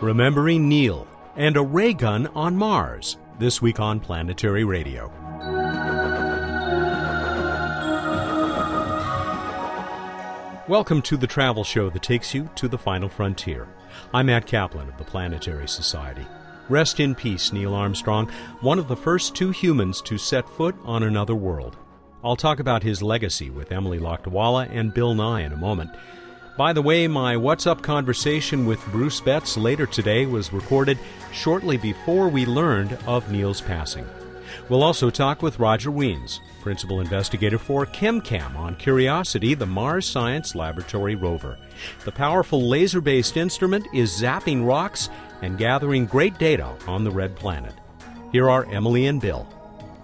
remembering Neil, and a ray gun on Mars, this week on Planetary Radio. Welcome to the travel show that takes you to the final frontier. I'm Matt Kaplan of the Planetary Society. Rest in peace, Neil Armstrong, one of the first two humans to set foot on another world. I'll talk about his legacy with Emily Lakdawalla and Bill Nye in a moment. By the way, my What's Up conversation with Bruce Betts later today was recorded shortly before we learned of Neil's passing. We'll also talk with Roger Wiens, principal investigator for ChemCam on Curiosity, the Mars Science Laboratory rover. The powerful laser based instrument is zapping rocks and gathering great data on the red planet. Here are Emily and Bill.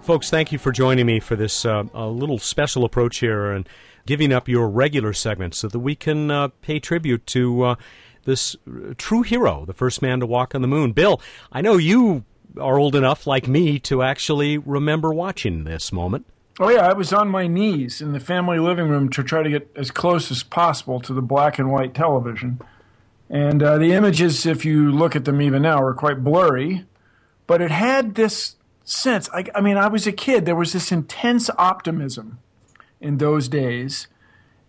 Folks, thank you for joining me for this uh, little special approach here and giving up your regular segment so that we can uh, pay tribute to uh, this true hero, the first man to walk on the moon. Bill, I know you are old enough, like me, to actually remember watching this moment. Oh, yeah, I was on my knees in the family living room to try to get as close as possible to the black and white television. And uh, the images, if you look at them even now, are quite blurry. But it had this sense. I, I mean, I was a kid. There was this intense optimism in those days.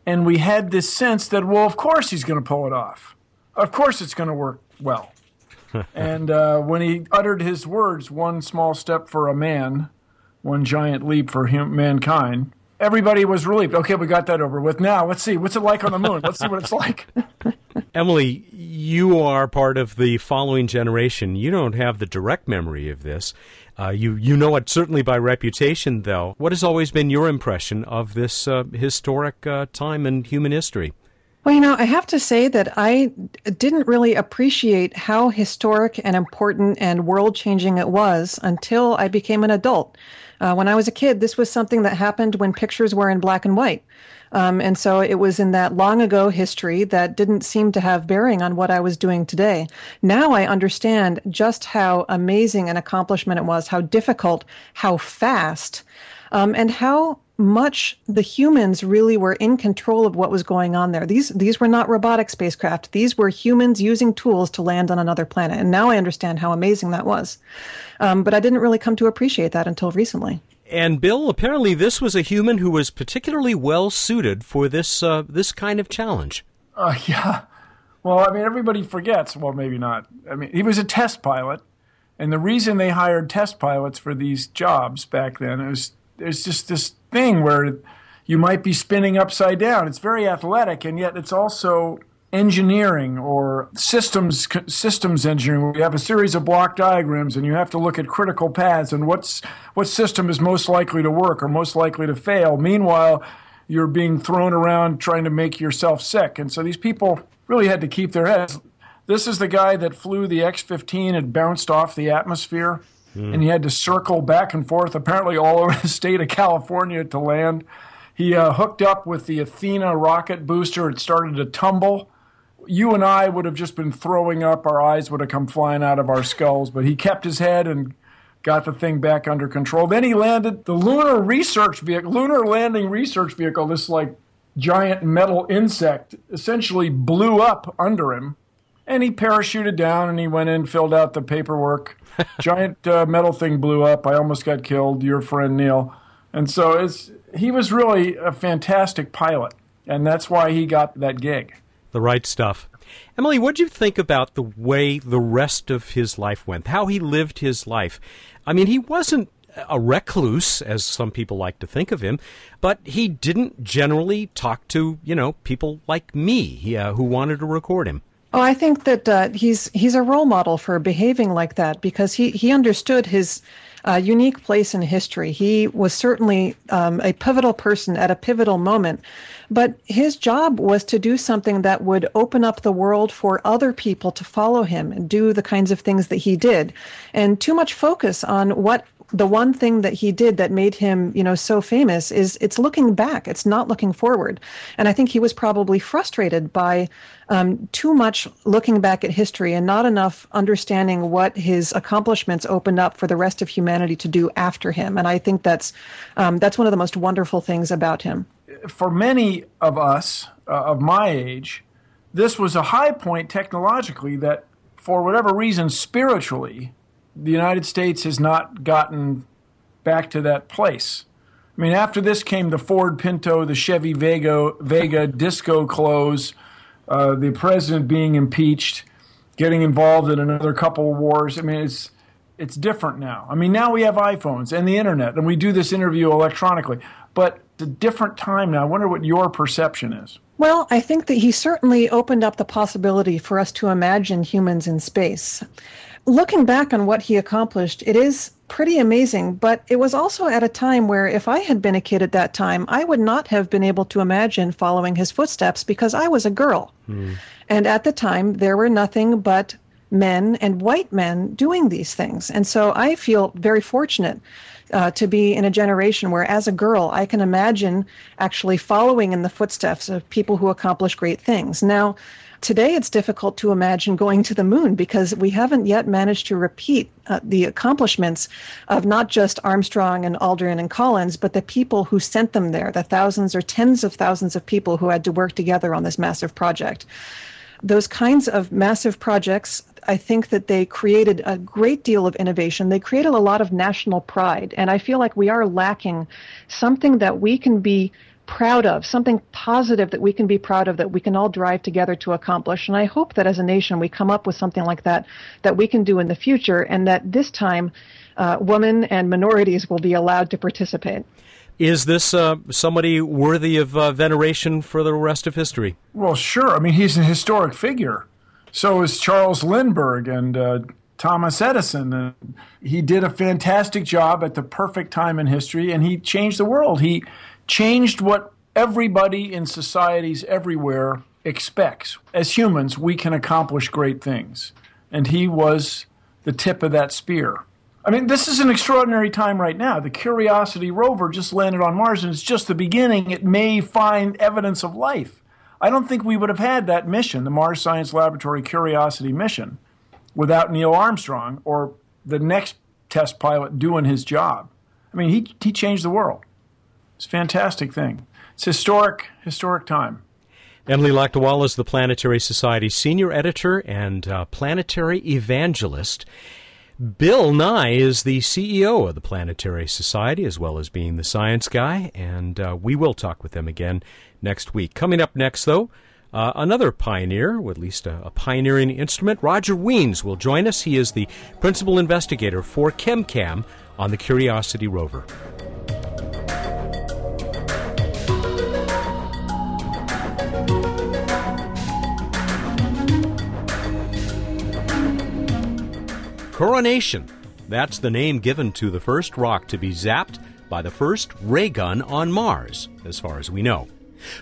And we had this sense that, well, of course he's going to pull it off. Of course it's going to work well. and uh, when he uttered his words, one small step for a man, one giant leap for hum- mankind, everybody was relieved. Okay, we got that over with. Now, let's see. What's it like on the moon? Let's see what it's like. Emily, you are part of the following generation. You don't have the direct memory of this. Uh, you you know it certainly by reputation, though. What has always been your impression of this uh, historic uh, time in human history? Well, you know, I have to say that I didn't really appreciate how historic and important and world changing it was until I became an adult. Uh, when I was a kid, this was something that happened when pictures were in black and white. Um, and so it was in that long ago history that didn't seem to have bearing on what I was doing today. Now I understand just how amazing an accomplishment it was, how difficult, how fast, um, and how much the humans really were in control of what was going on there. These these were not robotic spacecraft. These were humans using tools to land on another planet. And now I understand how amazing that was. Um, but I didn't really come to appreciate that until recently. And Bill, apparently this was a human who was particularly well suited for this uh, this kind of challenge. Uh, yeah. Well, I mean, everybody forgets. Well, maybe not. I mean, he was a test pilot, and the reason they hired test pilots for these jobs back then is there's just this thing where you might be spinning upside down. It's very athletic, and yet it's also engineering or systems systems engineering we have a series of block diagrams and you have to look at critical paths and what's what system is most likely to work or most likely to fail. Meanwhile you're being thrown around trying to make yourself sick. And so these people really had to keep their heads. This is the guy that flew the X-15 and bounced off the atmosphere. Mm. and he had to circle back and forth apparently all over the state of California to land. He uh, hooked up with the Agena rocket booster. It started to tumble you and I would have just been throwing up. Our eyes would have come flying out of our skulls. But he kept his head and got the thing back under control. Then he landed the lunar research vehicle, lunar landing research vehicle. This like giant metal insect essentially blew up under him, and he parachuted down and he went in, filled out the paperwork. giant uh, metal thing blew up. I almost got killed. Your friend Neil, and so it's he was really a fantastic pilot, and that's why he got that gig the right stuff. Emily, what do you think about the way the rest of his life went? How he lived his life? I mean, he wasn't a recluse, as some people like to think of him, but he didn't generally talk to, you know, people like me uh, who wanted to record him. Oh, I think that uh, he's he's a role model for behaving like that because he, he understood his uh, unique place in history. He was certainly um, a pivotal person at a pivotal moment but his job was to do something that would open up the world for other people to follow him and do the kinds of things that he did. And too much focus on what the one thing that he did that made him, you know, so famous is it's looking back. It's not looking forward. And I think he was probably frustrated by um, too much looking back at history and not enough understanding what his accomplishments opened up for the rest of humanity to do after him. And I think that's um, that's one of the most wonderful things about him for many of us uh, of my age, this was a high point technologically that for whatever reason, spiritually, the United States has not gotten back to that place. I mean, after this came the Ford Pinto, the Chevy Vega, Vega disco clothes, uh, the president being impeached, getting involved in another couple of wars. I mean, it's it's different now. I mean, now we have iPhones and the internet, and we do this interview electronically. But it's a different time now. I wonder what your perception is. Well, I think that he certainly opened up the possibility for us to imagine humans in space. Looking back on what he accomplished, it is pretty amazing, but it was also at a time where if I had been a kid at that time, I would not have been able to imagine following his footsteps because I was a girl. Mm. And at the time, there were nothing but men and white men doing these things. And so I feel very fortunate uh, to be in a generation where, as a girl, I can imagine actually following in the footsteps of people who accomplish great things. Now, Today, it's difficult to imagine going to the moon because we haven't yet managed to repeat uh, the accomplishments of not just Armstrong and Aldrin and Collins, but the people who sent them there, the thousands or tens of thousands of people who had to work together on this massive project. Those kinds of massive projects I think that they created a great deal of innovation. They created a lot of national pride. And I feel like we are lacking something that we can be proud of, something positive that we can be proud of that we can all drive together to accomplish. And I hope that as a nation we come up with something like that that we can do in the future and that this time uh, women and minorities will be allowed to participate. Is this uh, somebody worthy of uh, veneration for the rest of history? Well, sure. I mean, he's a historic figure. So is Charles Lindbergh and uh, Thomas Edison. And he did a fantastic job at the perfect time in history, and he changed the world. He changed what everybody in societies everywhere expects. As humans, we can accomplish great things. And he was the tip of that spear. I mean, this is an extraordinary time right now. The Curiosity rover just landed on Mars, and it's just the beginning. It may find evidence of life. I don't think we would have had that mission, the Mars Science Laboratory Curiosity mission, without Neil Armstrong or the next test pilot doing his job. I mean, he, he changed the world. It's a fantastic thing. It's historic, historic time. Emily Lakdawalla is the Planetary Society senior editor and uh, planetary evangelist. Bill Nye is the CEO of the Planetary Society, as well as being the science guy, and uh, we will talk with them again next week. Coming up next, though, uh, another pioneer, or at least a, a, pioneering instrument, Roger Wiens, will join us. He is the principal investigator for ChemCam on the Curiosity rover. Coronation. That's the name given to the first rock to be zapped by the first ray gun on Mars, as far as we know.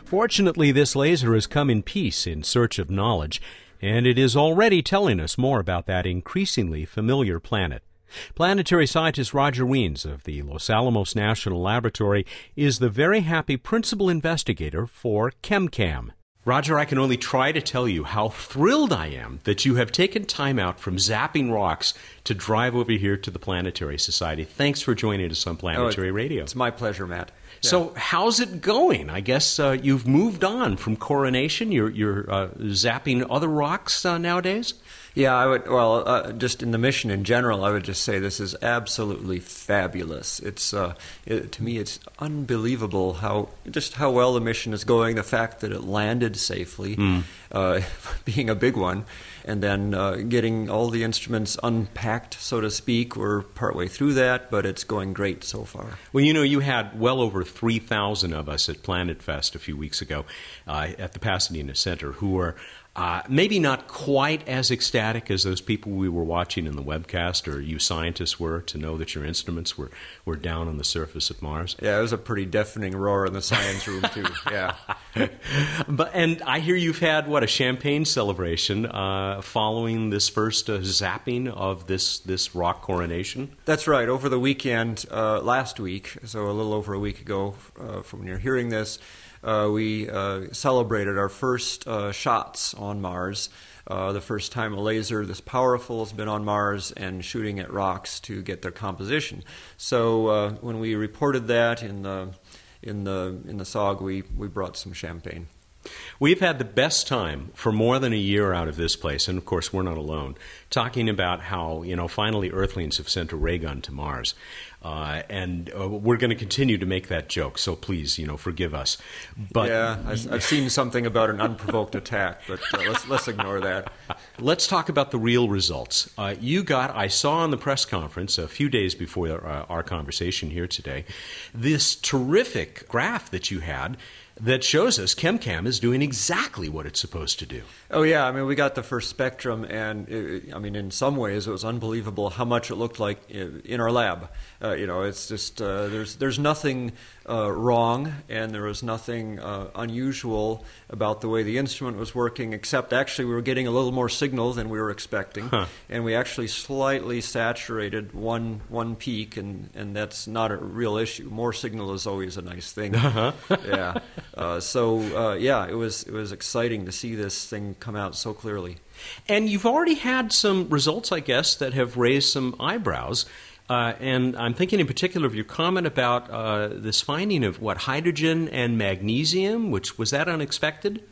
Fortunately, this laser has come in peace in search of knowledge, and it is already telling us more about that increasingly familiar planet. Planetary scientist Roger Wiens of the Los Alamos National Laboratory is the very happy principal investigator for ChemCam. Roger, I can only try to tell you how thrilled I am that you have taken time out from zapping rocks to drive over here to the Planetary Society. Thanks for joining us on oh, Planetary oh, Radio. It's my pleasure, Matt. So, how's it going? I guess uh, you've moved on from coronation. You're, you're uh, zapping other rocks uh, nowadays? Yeah, I would. Well, uh, just in the mission in general, I would just say this is absolutely fabulous. It's uh, it, to me, it's unbelievable how just how well the mission is going. The fact that it landed safely, mm. uh, being a big one, and then uh, getting all the instruments unpacked, so to speak. We're partway through that, but it's going great so far. Well, you know, you had well over three thousand of us at Planet Fest a few weeks ago uh, at the Pasadena Center who were uh, maybe not quite as ecstatic as those people we were watching in the webcast or you scientists were to know that your instruments were, were down on the surface of Mars. Yeah, it was a pretty deafening roar in the science room, too. Yeah. but And I hear you've had, what, a champagne celebration uh, following this first uh, zapping of this, this rock coronation? That's right. Over the weekend, uh, last week, so a little over a week ago uh, from when you're hearing this, uh, we uh, celebrated our first uh, shots on Mars. Uh, the first time a laser this powerful has been on Mars and shooting at rocks to get their composition. So uh, when we reported that in the in the in the SOG, we we brought some champagne. We've had the best time for more than a year out of this place, and of course, we're not alone, talking about how, you know, finally Earthlings have sent a ray gun to Mars. Uh, and uh, we're going to continue to make that joke, so please, you know, forgive us. But yeah, I've, I've seen something about an unprovoked attack, but uh, let's let's ignore that. Let's talk about the real results. Uh, you got, I saw in the press conference a few days before uh, our conversation here today, this terrific graph that you had that shows us ChemCam is doing exactly what it's supposed to do. Oh yeah, I mean we got the first spectrum, and it, I mean in some ways it was unbelievable how much it looked like in our lab. Uh, you know, it's just uh, there's there's nothing uh, wrong, and there was nothing uh, unusual about the way the instrument was working, except actually we were getting a little more signal than we were expecting, huh. and we actually slightly saturated one one peak, and, and that's not a real issue. More signal is always a nice thing. Uh-huh. yeah. Uh, so uh, yeah, it was it was exciting to see this thing come out so clearly. And you've already had some results, I guess, that have raised some eyebrows. Uh, and I'm thinking in particular of your comment about uh, this finding of what hydrogen and magnesium, which was that unexpected?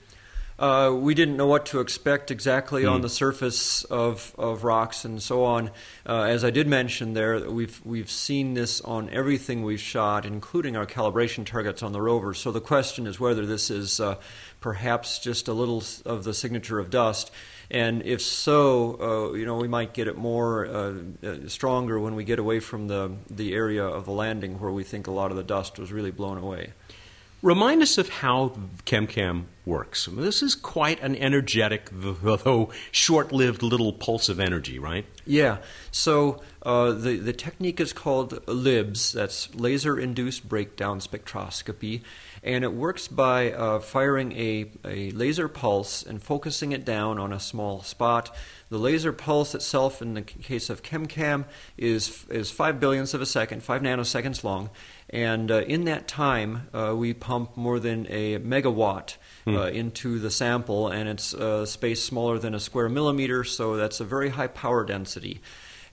Uh, we didn't know what to expect exactly mm. on hmm. the surface of, of rocks and so on. Uh, as I did mention there, we've we've seen this on everything we've shot, including our calibration targets on the rover. So the question is whether this is uh, perhaps just a little of the signature of dust. And if so, uh, you know, we might get it more uh, uh, stronger when we get away from the, the area of the landing where we think a lot of the dust was really blown away. Remind us of how ChemCam works. This is quite an energetic, though short-lived little pulse of energy, right? Yeah. So uh, the the technique is called LIBS. That's laser-induced breakdown spectroscopy, and it works by uh, firing a, a laser pulse and focusing it down on a small spot. The laser pulse itself, in the case of ChemCam, is is five billionths of a second, five nanoseconds long, and uh, in that time uh, we pump more than a megawatt. Hmm. Uh, into the sample, and it's a space smaller than a square millimeter, so that's a very high power density.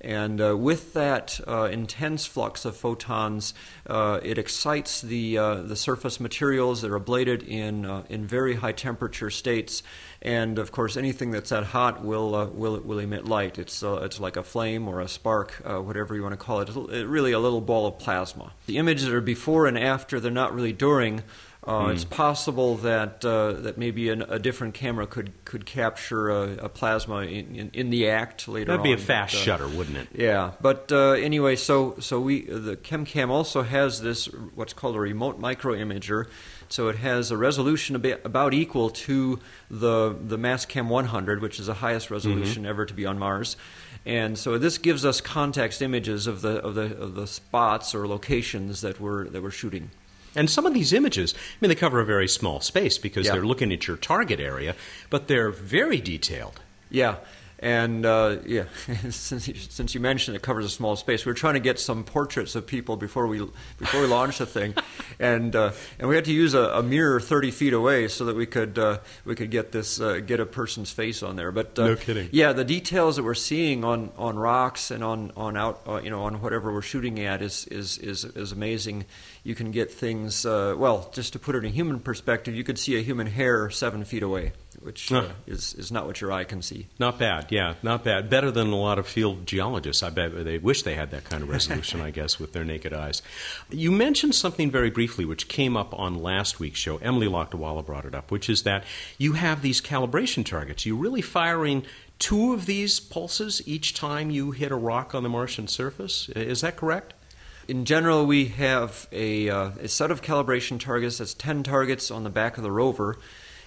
And uh, with that uh, intense flux of photons, uh, it excites the, uh, the surface materials that are ablated in, uh, in very high temperature states. And of course, anything that's that hot will, uh, will, will emit light. It's, it's like a flame or a spark, whatever you want to call it. It's really a little ball of plasma. The images are before and after, they're not really during. Uh, mm. It's possible that uh, that maybe an, a different camera could could capture a, a plasma in, in, in, the act later. On. That'd on. be a fast but, uh, shutter, wouldn't it? Yeah, but uh, anyway, so so we the ChemCam also has this what's called a remote micro imager. So it has a resolution about equal to the the Mastcam 100, which is the highest mm-hmm. resolution mm-hmm. ever to be on Mars. And so this gives us context images of the of the of the spots or locations that we're that we're shooting. And some of these images, I mean, they cover a very small space because yeah. they're looking at your target area, but they're very detailed. Yeah. And uh, yeah, since, you, since you mentioned it covers a small space, we were trying to get some portraits of people before we before we launched the thing, and uh, and we had to use a, a, mirror 30 feet away so that we could uh, we could get this uh, get a person's face on there. But uh, no kidding. Yeah, the details that we're seeing on, on rocks and on on out uh, you know on whatever we're shooting at is is is, is amazing. You can get things well, just to put it in human perspective, you could see a human hair seven feet away which uh, is, is not what your eye can see. Not bad, yeah, not bad. Better than a lot of field geologists. I bet they wish they had that kind of resolution, I guess, with their naked eyes. You mentioned something very briefly which came up on last week's show. Emily Lakdawalla brought it up, which is that you have these calibration targets. You're really firing two of these pulses each time you hit a rock on the Martian surface. Is that correct? In general, we have a, uh, a set of calibration targets. That's 10 targets on the back of the rover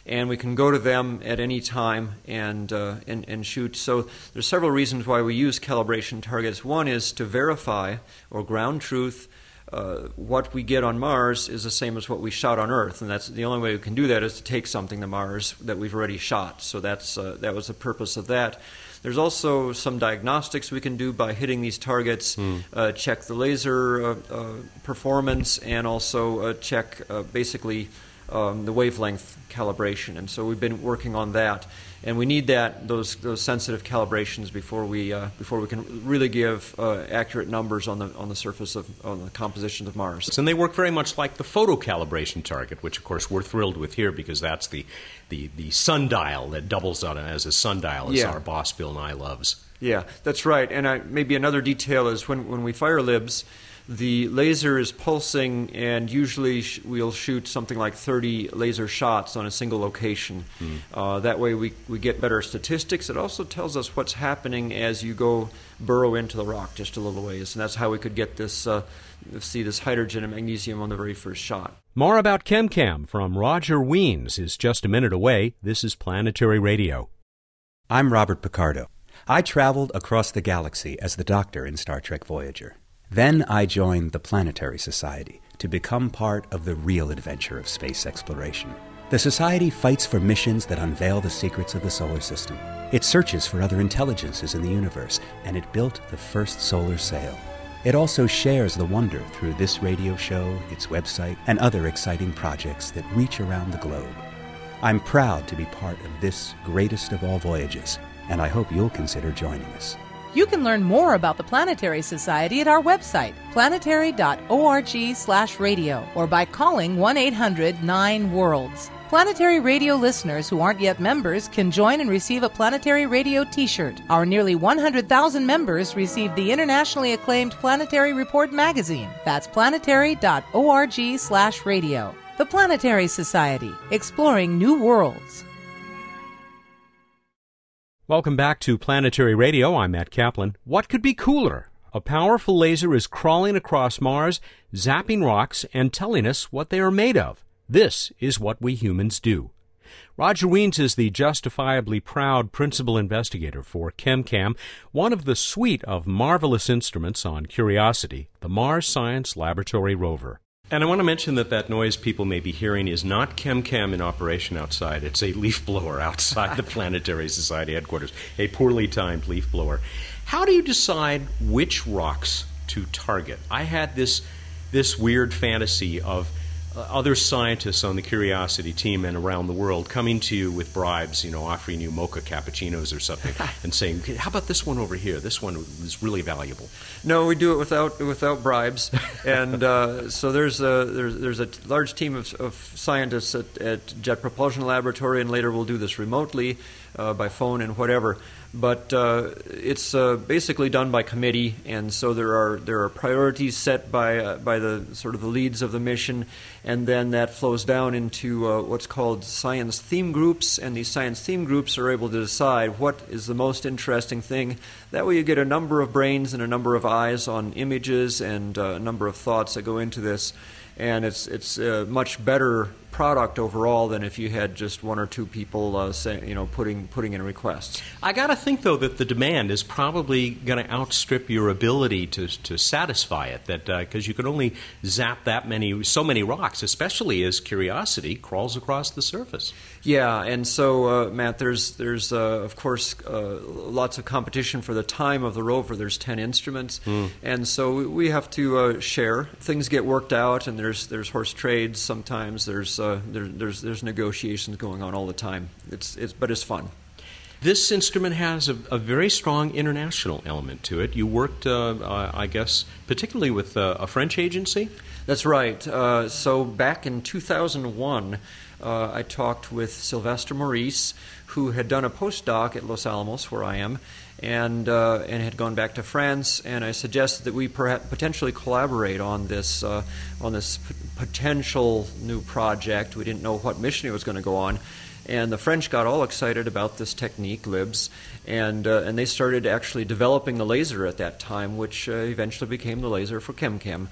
and we can go to them at any time and, uh, and, and shoot. So there's several reasons why we use calibration targets. One is to verify or ground truth uh, what we get on Mars is the same as what we shot on Earth, and that's the only way we can do that is to take something to Mars that we've already shot. So that's uh, that was the purpose of that. There's also some diagnostics we can do by hitting these targets, mm. uh, check the laser uh, uh, performance, and also check basically um, the wavelength calibration. And so we've been working on that and we need that those those sensitive calibrations before we uh, before we can really give uh, accurate numbers on the on the surface of on the composition of Mars. And they work very much like the photo calibration target, which of course we're thrilled with here because that's the the, the sundial that doubles on as a sundial, as Yeah. our boss Bill Nye loves. Yeah, that's right. And I, maybe another detail is when, when we fire libs, the laser is pulsing, and usually sh- we'll shoot something like 30 laser shots on a single location. Uh, that way we, we get better statistics. It also tells us what's happening as you go burrow into the rock just a little ways. And that's how we could get this, uh, see this hydrogen and magnesium on the very first shot. More about ChemCam from Roger Wiens is just a minute away. This is Planetary Radio. I'm Robert Picardo. I traveled across the galaxy as the Doctor in Star Trek Voyager. Then I joined the Planetary Society to become part of the real adventure of space exploration. The Society fights for missions that unveil the secrets of the solar system. It searches for other intelligences in the universe, and it built the first solar sail. It also shares the wonder through this radio show, its website, and other exciting projects that reach around the globe. I'm proud to be part of this greatest of all voyages, and I hope you'll consider joining us. You can learn more about the Planetary Society at our website, planetary.org/radio, or by calling 1-800-9-WORLDS. Planetary Radio listeners who aren't yet members can join and receive a Planetary Radio t-shirt. Our nearly 100,000 members receive the internationally acclaimed Planetary Report magazine. That's planetary.org slash radio. The Planetary Society, exploring new worlds. Welcome back to Planetary Radio. I'm Matt Kaplan. What could be cooler? A powerful laser is crawling across Mars, zapping rocks, and telling us what they are made of. This is what we humans do. Roger Wiens is the justifiably proud principal investigator for ChemCam, one of the suite of marvelous instruments on Curiosity, the Mars Science Laboratory rover. And I want to mention that that noise people may be hearing is not ChemCam in operation outside. It's a leaf blower outside the Planetary Society headquarters, a poorly timed leaf blower. How do you decide which rocks to target? I had this this weird fantasy of other scientists on the Curiosity team and around the world coming to you with bribes, you know, offering you mocha cappuccinos or something, and saying, "Okay, "How about this one over here? This one is really valuable." No, we do it without without bribes, and uh, so there's a there's, there's a large team of, of scientists at, at Jet Propulsion Laboratory, and later we'll do this remotely uh, by phone and whatever. But uh, it's uh, basically done by committee, and so there are there are priorities set by uh, by the sort of the leads of the mission, and then that flows down into uh, what's called science theme groups, and these science theme groups are able to decide what is the most interesting thing. That way, you get a number of brains and a number of eyes on images and uh, a number of thoughts that go into this, and it's it's a much better product overall than if you had just one or two people uh, say, you know putting putting in requests. I got to think though that the demand is probably going to outstrip your ability to to satisfy it. That because you can only zap that many, so many rocks, especially as Curiosity crawls across the surface. Yeah, and so uh, Matt, there's there's uh, of course uh, lots of competition for the time of the rover. There's ten instruments, and so we- we have to uh, share. Things get worked out, and there's there's horse trades. Sometimes there's uh, there, there's there's negotiations going on all the time. It's it's but it's fun. This instrument has a, a very strong international element to it. You worked, uh, uh, I guess, particularly with uh, a French agency. That's right. Uh, so back in 2001, uh, I talked with Sylvestre Maurice, who had done a postdoc at Los Alamos, where I am, and uh, and had gone back to France. And I suggested that we perhaps potentially collaborate on this uh, on this potential new project. We didn't know what mission it was going to go on. And the French got all excited about this technique, LIBS, and, uh, and they started actually developing the laser at that time, which uh, eventually became the laser for ChemCam.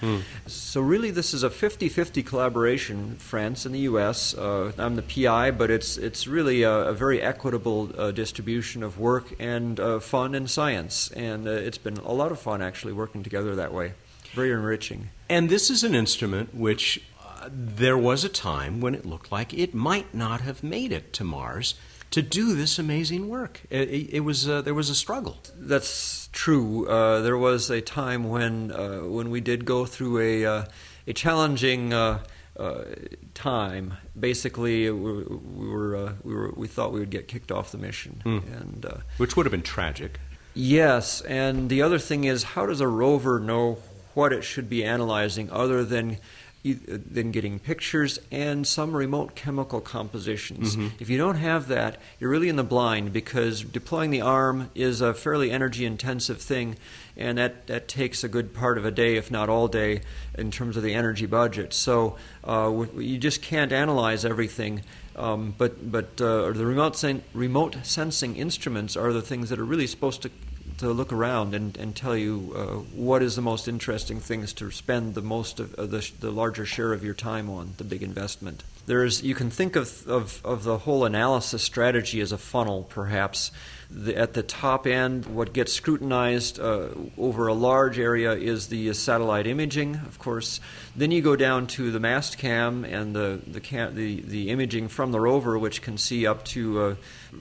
So, really, this is a 50 50 collaboration, France and the US. Uh, I'm the PI, but it's, it's really a, a very equitable uh, distribution of work and uh, fun and science. And uh, it's been a lot of fun actually working together that way. Very enriching. And this is an instrument which uh, there was a time when it looked like it might not have made it to Mars to do this amazing work. It, it, it was uh, there was a struggle. That's true. Uh, there was a time when uh, when we did go through a uh, a challenging uh, uh, time. Basically, we, we were, uh, we were we thought we would get kicked off the mission, and uh, Which would have been tragic. Yes, and the other thing is, how does a rover know what it should be analyzing other than than getting pictures and some remote chemical compositions? If you don't have that, you're really in the blind because deploying the arm is a fairly energy intensive thing, and that, that takes a good part of a day, if not all day, in terms of the energy budget. So uh, you just can't analyze everything. Um, but but uh, the remote sen- remote sensing instruments are the things that are really supposed to to look around and, and tell you uh, what is the most interesting things to spend the most of, of the, the larger share of your time on the big investment. There's you can think of, of, of the whole analysis strategy as a funnel, perhaps. The, at the top end, what gets scrutinized uh, over a large area is the satellite imaging, of course. Then you go down to the mast cam and the the, cam, the, the imaging from the rover, which can see up to uh,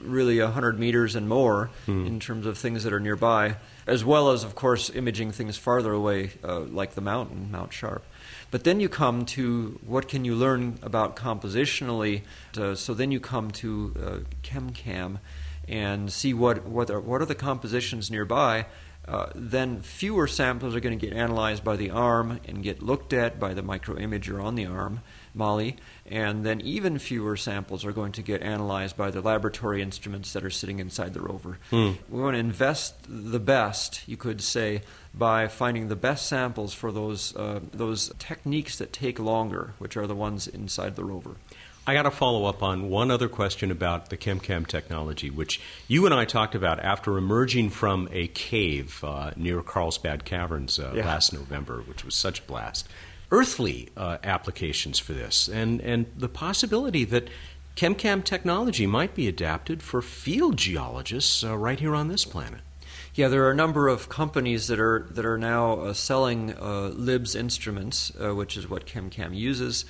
really 100 meters and more in terms of things that are nearby, as well as, of course, imaging things farther away, uh, like the mountain, Mount Sharp. But then you come to what can you learn about compositionally. Uh, so then you come to uh, ChemCam and see what what are, what are the compositions nearby. Uh, then fewer samples are going to get analyzed by the arm and get looked at by the microimager on the arm, MAHLI, and then even fewer samples are going to get analyzed by the laboratory instruments that are sitting inside the rover. We want to invest the best, you could say, by finding the best samples for those uh, those techniques that take longer, which are the ones inside the rover. I got to follow up on one other question about the ChemCam technology, which you and I talked about after emerging from a cave uh, near Carlsbad Caverns uh, Yeah. last November, which was such a blast. Earthly uh, applications for this, and, and the possibility that ChemCam technology might be adapted for field geologists uh, right here on this planet. Yeah, there are a number of companies that are that are now uh, selling uh, LIBS instruments, uh, which is what ChemCam uses.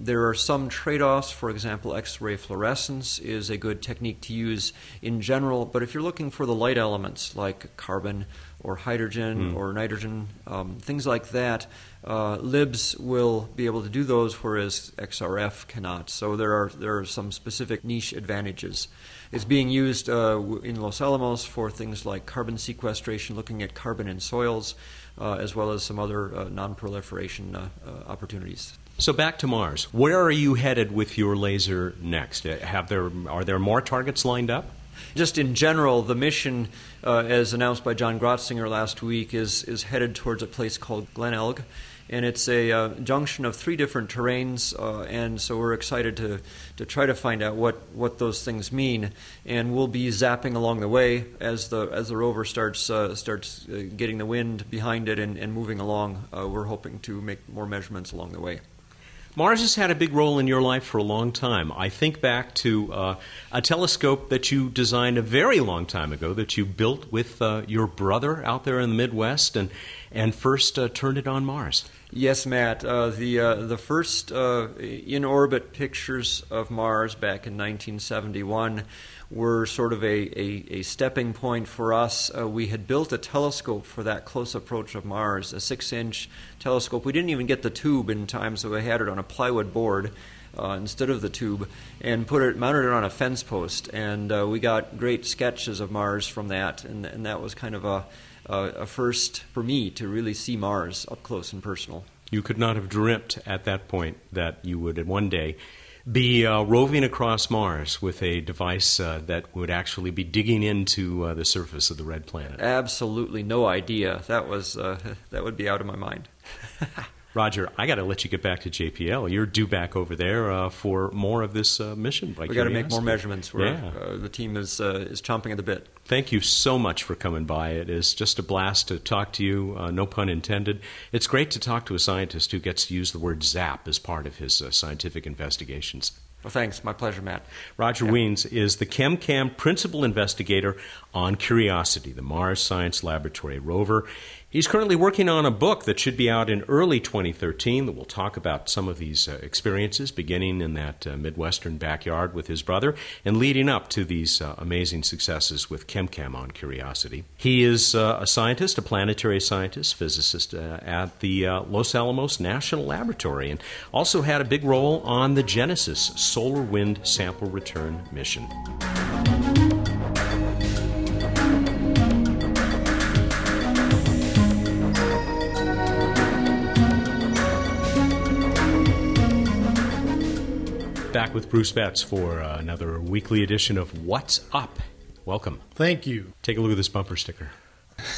There are some trade-offs. For example, X-ray fluorescence is a good technique to use in general. But if you're looking for the light elements like carbon or hydrogen or nitrogen, um, things like that, uh, LIBS will be able to do those, whereas XRF cannot. So there are there are some specific niche advantages. It's being used uh, in Los Alamos for things like carbon sequestration, looking at carbon in soils, uh, as well as some other uh, non-proliferation uh, uh, opportunities. So back to Mars. Where are you headed with your laser next? Uh, Have there are there more targets lined up? Just in general, the mission, uh, as announced by John Grotzinger last week, is, is headed towards a place called Glenelg. And it's a uh, junction of three different terrains, uh, and so we're excited to, to try to find out what, what those things mean. And we'll be zapping along the way as the, as the rover starts, uh, starts uh, getting the wind behind it and, and moving along. We're hoping to make more measurements along the way. Mars has had a big role in your life for a long time. I think back to uh, a telescope that you designed a very long time ago that you built with uh, your brother out there in the Midwest and, and first uh, turned it on Mars. Yes, Matt. Uh, the uh, the first uh, in orbit pictures of Mars back in 1971 were sort of a, a, a stepping point for us. Uh, we had built a telescope for that close approach of Mars, a six inch telescope. We didn't even get the tube in time, so we had it on a plywood board. Uh, instead of the tube, and put it mounted it on a fence post, and uh, we got great sketches of Mars from that, and, and that was kind of a, a, a first for me to really see Mars up close and personal. You could not have dreamt at that point that you would one day be uh, roving across Mars with a device uh, that would actually be digging into uh, the surface of the red planet. Absolutely no idea. That was uh, that would be out of my mind. Roger, I got to let you get back to JPL. You're due back over there uh, for more of this uh, mission. by we got to make more measurements. We're, Yeah. uh, the team is uh, is chomping at the bit. Thank you so much for coming by. It is just a blast to talk to you, uh, no pun intended. It's great to talk to a scientist who gets to use the word zap as part of his uh, scientific investigations. Well, thanks. My pleasure, Matt. Roger Wiens is the ChemCam principal investigator on Curiosity, the Mars Science Laboratory rover. He's currently working on a book that should be out in early 2013 that will talk about some of these uh, experiences, beginning in that uh, Midwestern backyard with his brother and leading up to these uh, amazing successes with ChemCam on Curiosity. He is uh, a scientist, a planetary scientist, physicist uh, at the uh, Los Alamos National Laboratory, and also had a big role on the Genesis Solar Wind Sample Return mission. Back with Bruce Betts for uh, another weekly edition of What's Up. Welcome. Thank you. Take a look at this bumper sticker.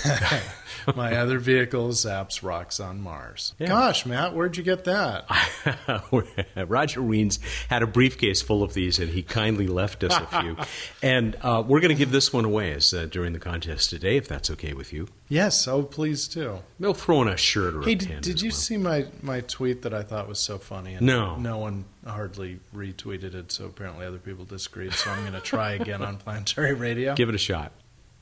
My other vehicle zaps rocks on Mars. Yeah. Gosh, Matt, where'd you get that? Roger Wiens had a briefcase full of these, and he kindly left us a few. and uh, we're going to give this one away as uh, during the contest today, if that's okay with you. Yes, oh, please do. We'll throw in a shirt or Hey, a pin. did you well. see my, my tweet that I thought was so funny? And No. No one hardly retweeted it, so apparently other people disagreed. So I'm going to try again on Planetary Radio. Give it a shot.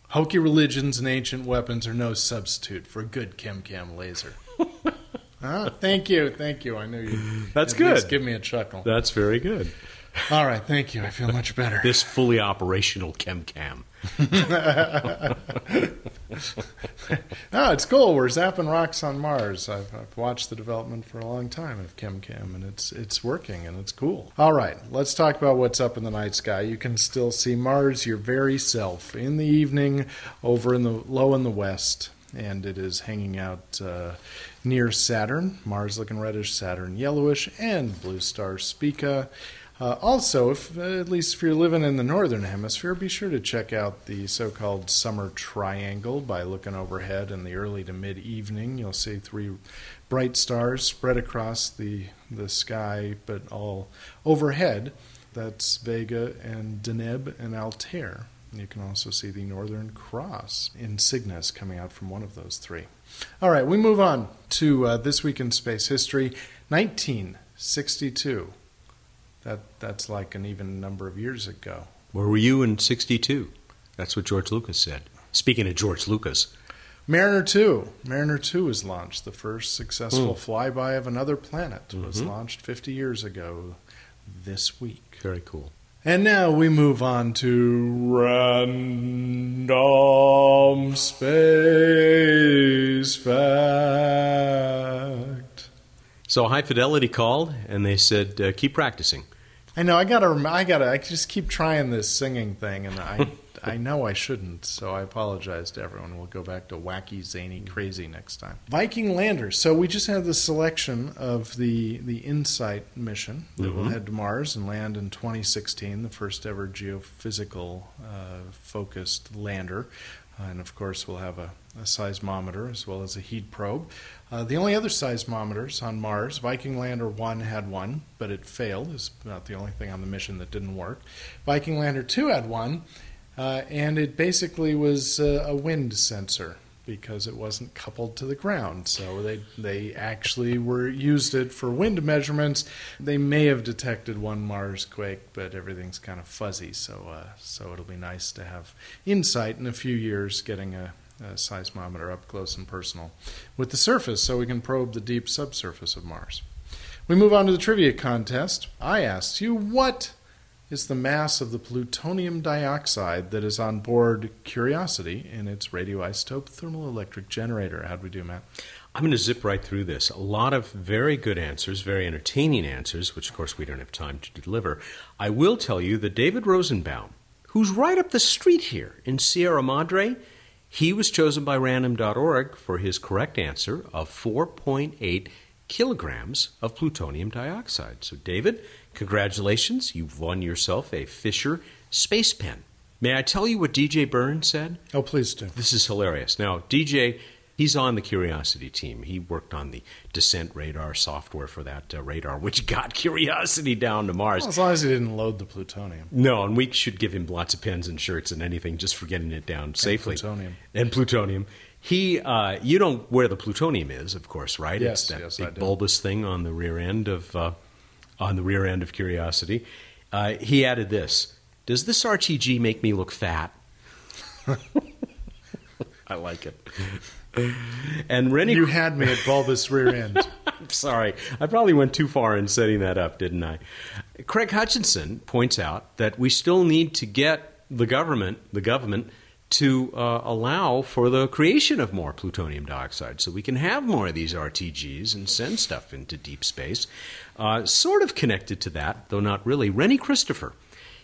Hokey religions and ancient weapons are no substitute for a good ChemCam laser. ah, thank you, thank you. I knew you. That's at good. give me a chuckle. That's very good. All right, thank you. I feel much better. This fully operational ChemCam. No, it's cool. We're zapping rocks on Mars. I've, I've watched the development for a long time of ChemCam, and it's it's working and it's cool. All right, let's talk about what's up in the night sky. You can still see Mars, your very self, in the evening, over in the low in the west, and it is hanging out uh, near Saturn. Mars looking reddish, Saturn yellowish, and blue star Spica. Uh, also, if, uh, at least if you're living in the northern hemisphere, be sure to check out the so-called summer triangle by looking overhead in the early to mid-evening. You'll see three bright stars spread across the the sky, but all overhead. That's Vega and Deneb and Altair. You can also see the Northern Cross in Cygnus coming out from one of those three. All right, we move on to uh, this week in space history, 1962. That that's like an even number of years ago. Where were you in 62? That's what George Lucas said. Speaking of George Lucas, Mariner 2. Mariner 2 was launched. The first successful Mm. flyby of another planet was Mhm. launched 50 years ago this week. very cool. And now we move on to random space fact. So High Fidelity called and they said, uh, keep practicing. I know I gotta, I gotta, I just keep trying this singing thing, and I, I know I shouldn't, so I apologize to everyone. We'll go back to wacky, zany, crazy next time. Viking lander. So we just had the selection of the the InSight mission that will Mhm. head to Mars and land in 2016, the first ever geophysical uh, focused lander. And of course, we'll have a, a seismometer as well as a heat probe. Uh, the only other seismometers on Mars, Viking Lander 1 had one, but it failed. It's about the only thing on the mission that didn't work. Viking Lander 2 had one, uh, and it basically was uh, a wind sensor because it wasn't coupled to the ground. So they they actually were used it for wind measurements. They may have detected one Mars quake, but everything's kind of fuzzy. So uh, so it'll be nice to have insight in a few years, getting a, a seismometer up close and personal with the surface, so we can probe the deep subsurface of Mars. We move on to the trivia contest. I asked you what is the mass of the plutonium dioxide that is on board Curiosity in its radioisotope thermal electric generator. How'd we do, Matt? I'm going to zip right through this. A lot of very good answers, very entertaining answers, which of course we don't have time to deliver. I will tell you that David Rosenbaum, who's right up the street here in Sierra Madre, he was chosen by random.org for his correct answer of 4.8 kilograms of plutonium dioxide. So, David, congratulations. You've won yourself a Fisher space pen. May I tell you what DJ Byrne said? Oh, please do. This is hilarious. Now, DJ, he's on the Curiosity team. He worked on the descent radar software for that uh, radar, which got Curiosity down to Mars. Well, as long as he didn't load the plutonium. No, and we should give him lots of pens and shirts and anything just for getting it down safely. plutonium. And plutonium. He, uh, you know where the plutonium is, of course, right? Yes, it's that yes, I big do. bulbous thing on the rear end of, uh, on the rear end of Curiosity. Uh, he added this: Does this RTG make me look fat? I like it. and Rennie. You had me at bulbous rear end. I'm sorry. I probably went too far in setting that up, didn't I? Craig Hutchinson points out that we still need to get the government, the government, to uh, allow for the creation of more plutonium dioxide so we can have more of these RTGs and send stuff into deep space. Uh, sort of connected to that, though not really. Rennie Christopher.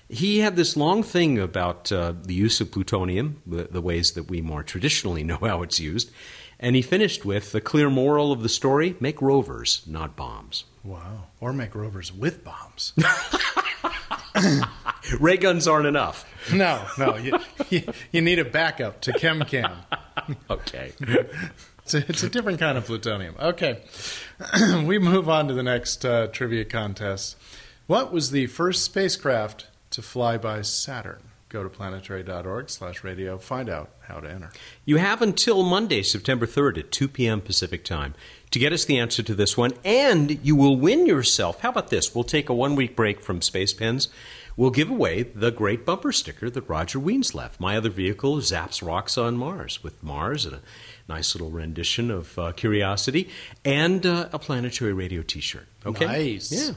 He had this long thing about uh, the use of plutonium, the, the ways that we more traditionally know how it's used. And he finished with the clear moral of the story make rovers, not bombs. Wow. Or make rovers with bombs. Ray guns aren't enough. No, no. You, you, you need a backup to ChemCam. Okay. It's a, it's a different kind of plutonium. Okay. we move on to the next uh, trivia contest. What was the first spacecraft to fly by Saturn? Go to planetary.org slash radio. Find out how to enter. You have until Monday, September 3rd at 2 p.m. Pacific time to get us the answer to this one, and you will win yourself. How about this? We'll take a one week break from Space Pens. We'll give away the great bumper sticker that Roger Wiens left. My other vehicle zaps rocks on Mars with Mars and a nice little rendition of uh, Curiosity and uh, a planetary radio t shirt. Okay? Nice. Yeah.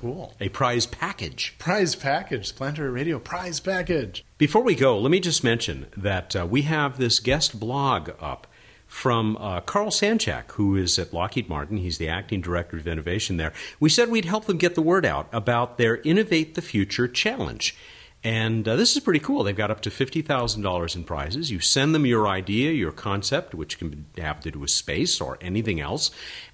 Cool. A prize package. Prize package. Planetary Radio prize package. Before we go, let me just mention that uh, we have this guest blog up from uh, Carl Sanchak, who is at Lockheed Martin. He's the acting director of innovation there. We said we'd help them get the word out about their Innovate the Future challenge. And uh, this is pretty cool. They've got up to $50,000 in prizes. You send them your idea, your concept, which can be have to do with space or anything else,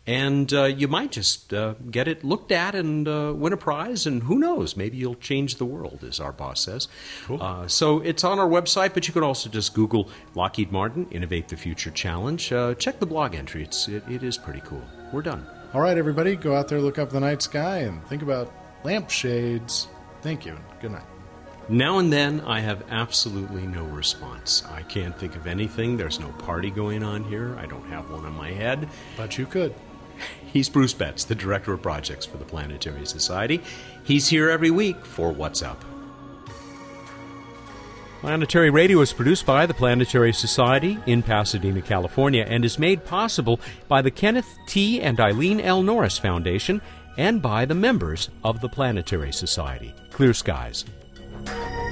and uh, you might just uh, get it looked at and uh, win a prize. And who knows? Maybe you'll change the world, as our boss says. Cool. Uh, so it's on our website, but you can also just Google Lockheed Martin Innovate the Future Challenge. Uh, check the blog entry. It's, it, it is pretty cool. We're done. All right, everybody, go out there, look up the night sky, and think about lampshades. Thank you. And good night. Now and then, I have absolutely no response. I can't think of anything. There's no party going on here. I don't have one in my head. But you could. He's Bruce Betts, the Director of Projects for the Planetary Society. He's here every week for What's Up. Planetary Radio is produced by the Planetary Society in Pasadena, California, and is made possible by the Kenneth T. and Eileen L. Norris Foundation and by the members of the Planetary Society. Clear skies. Thank you.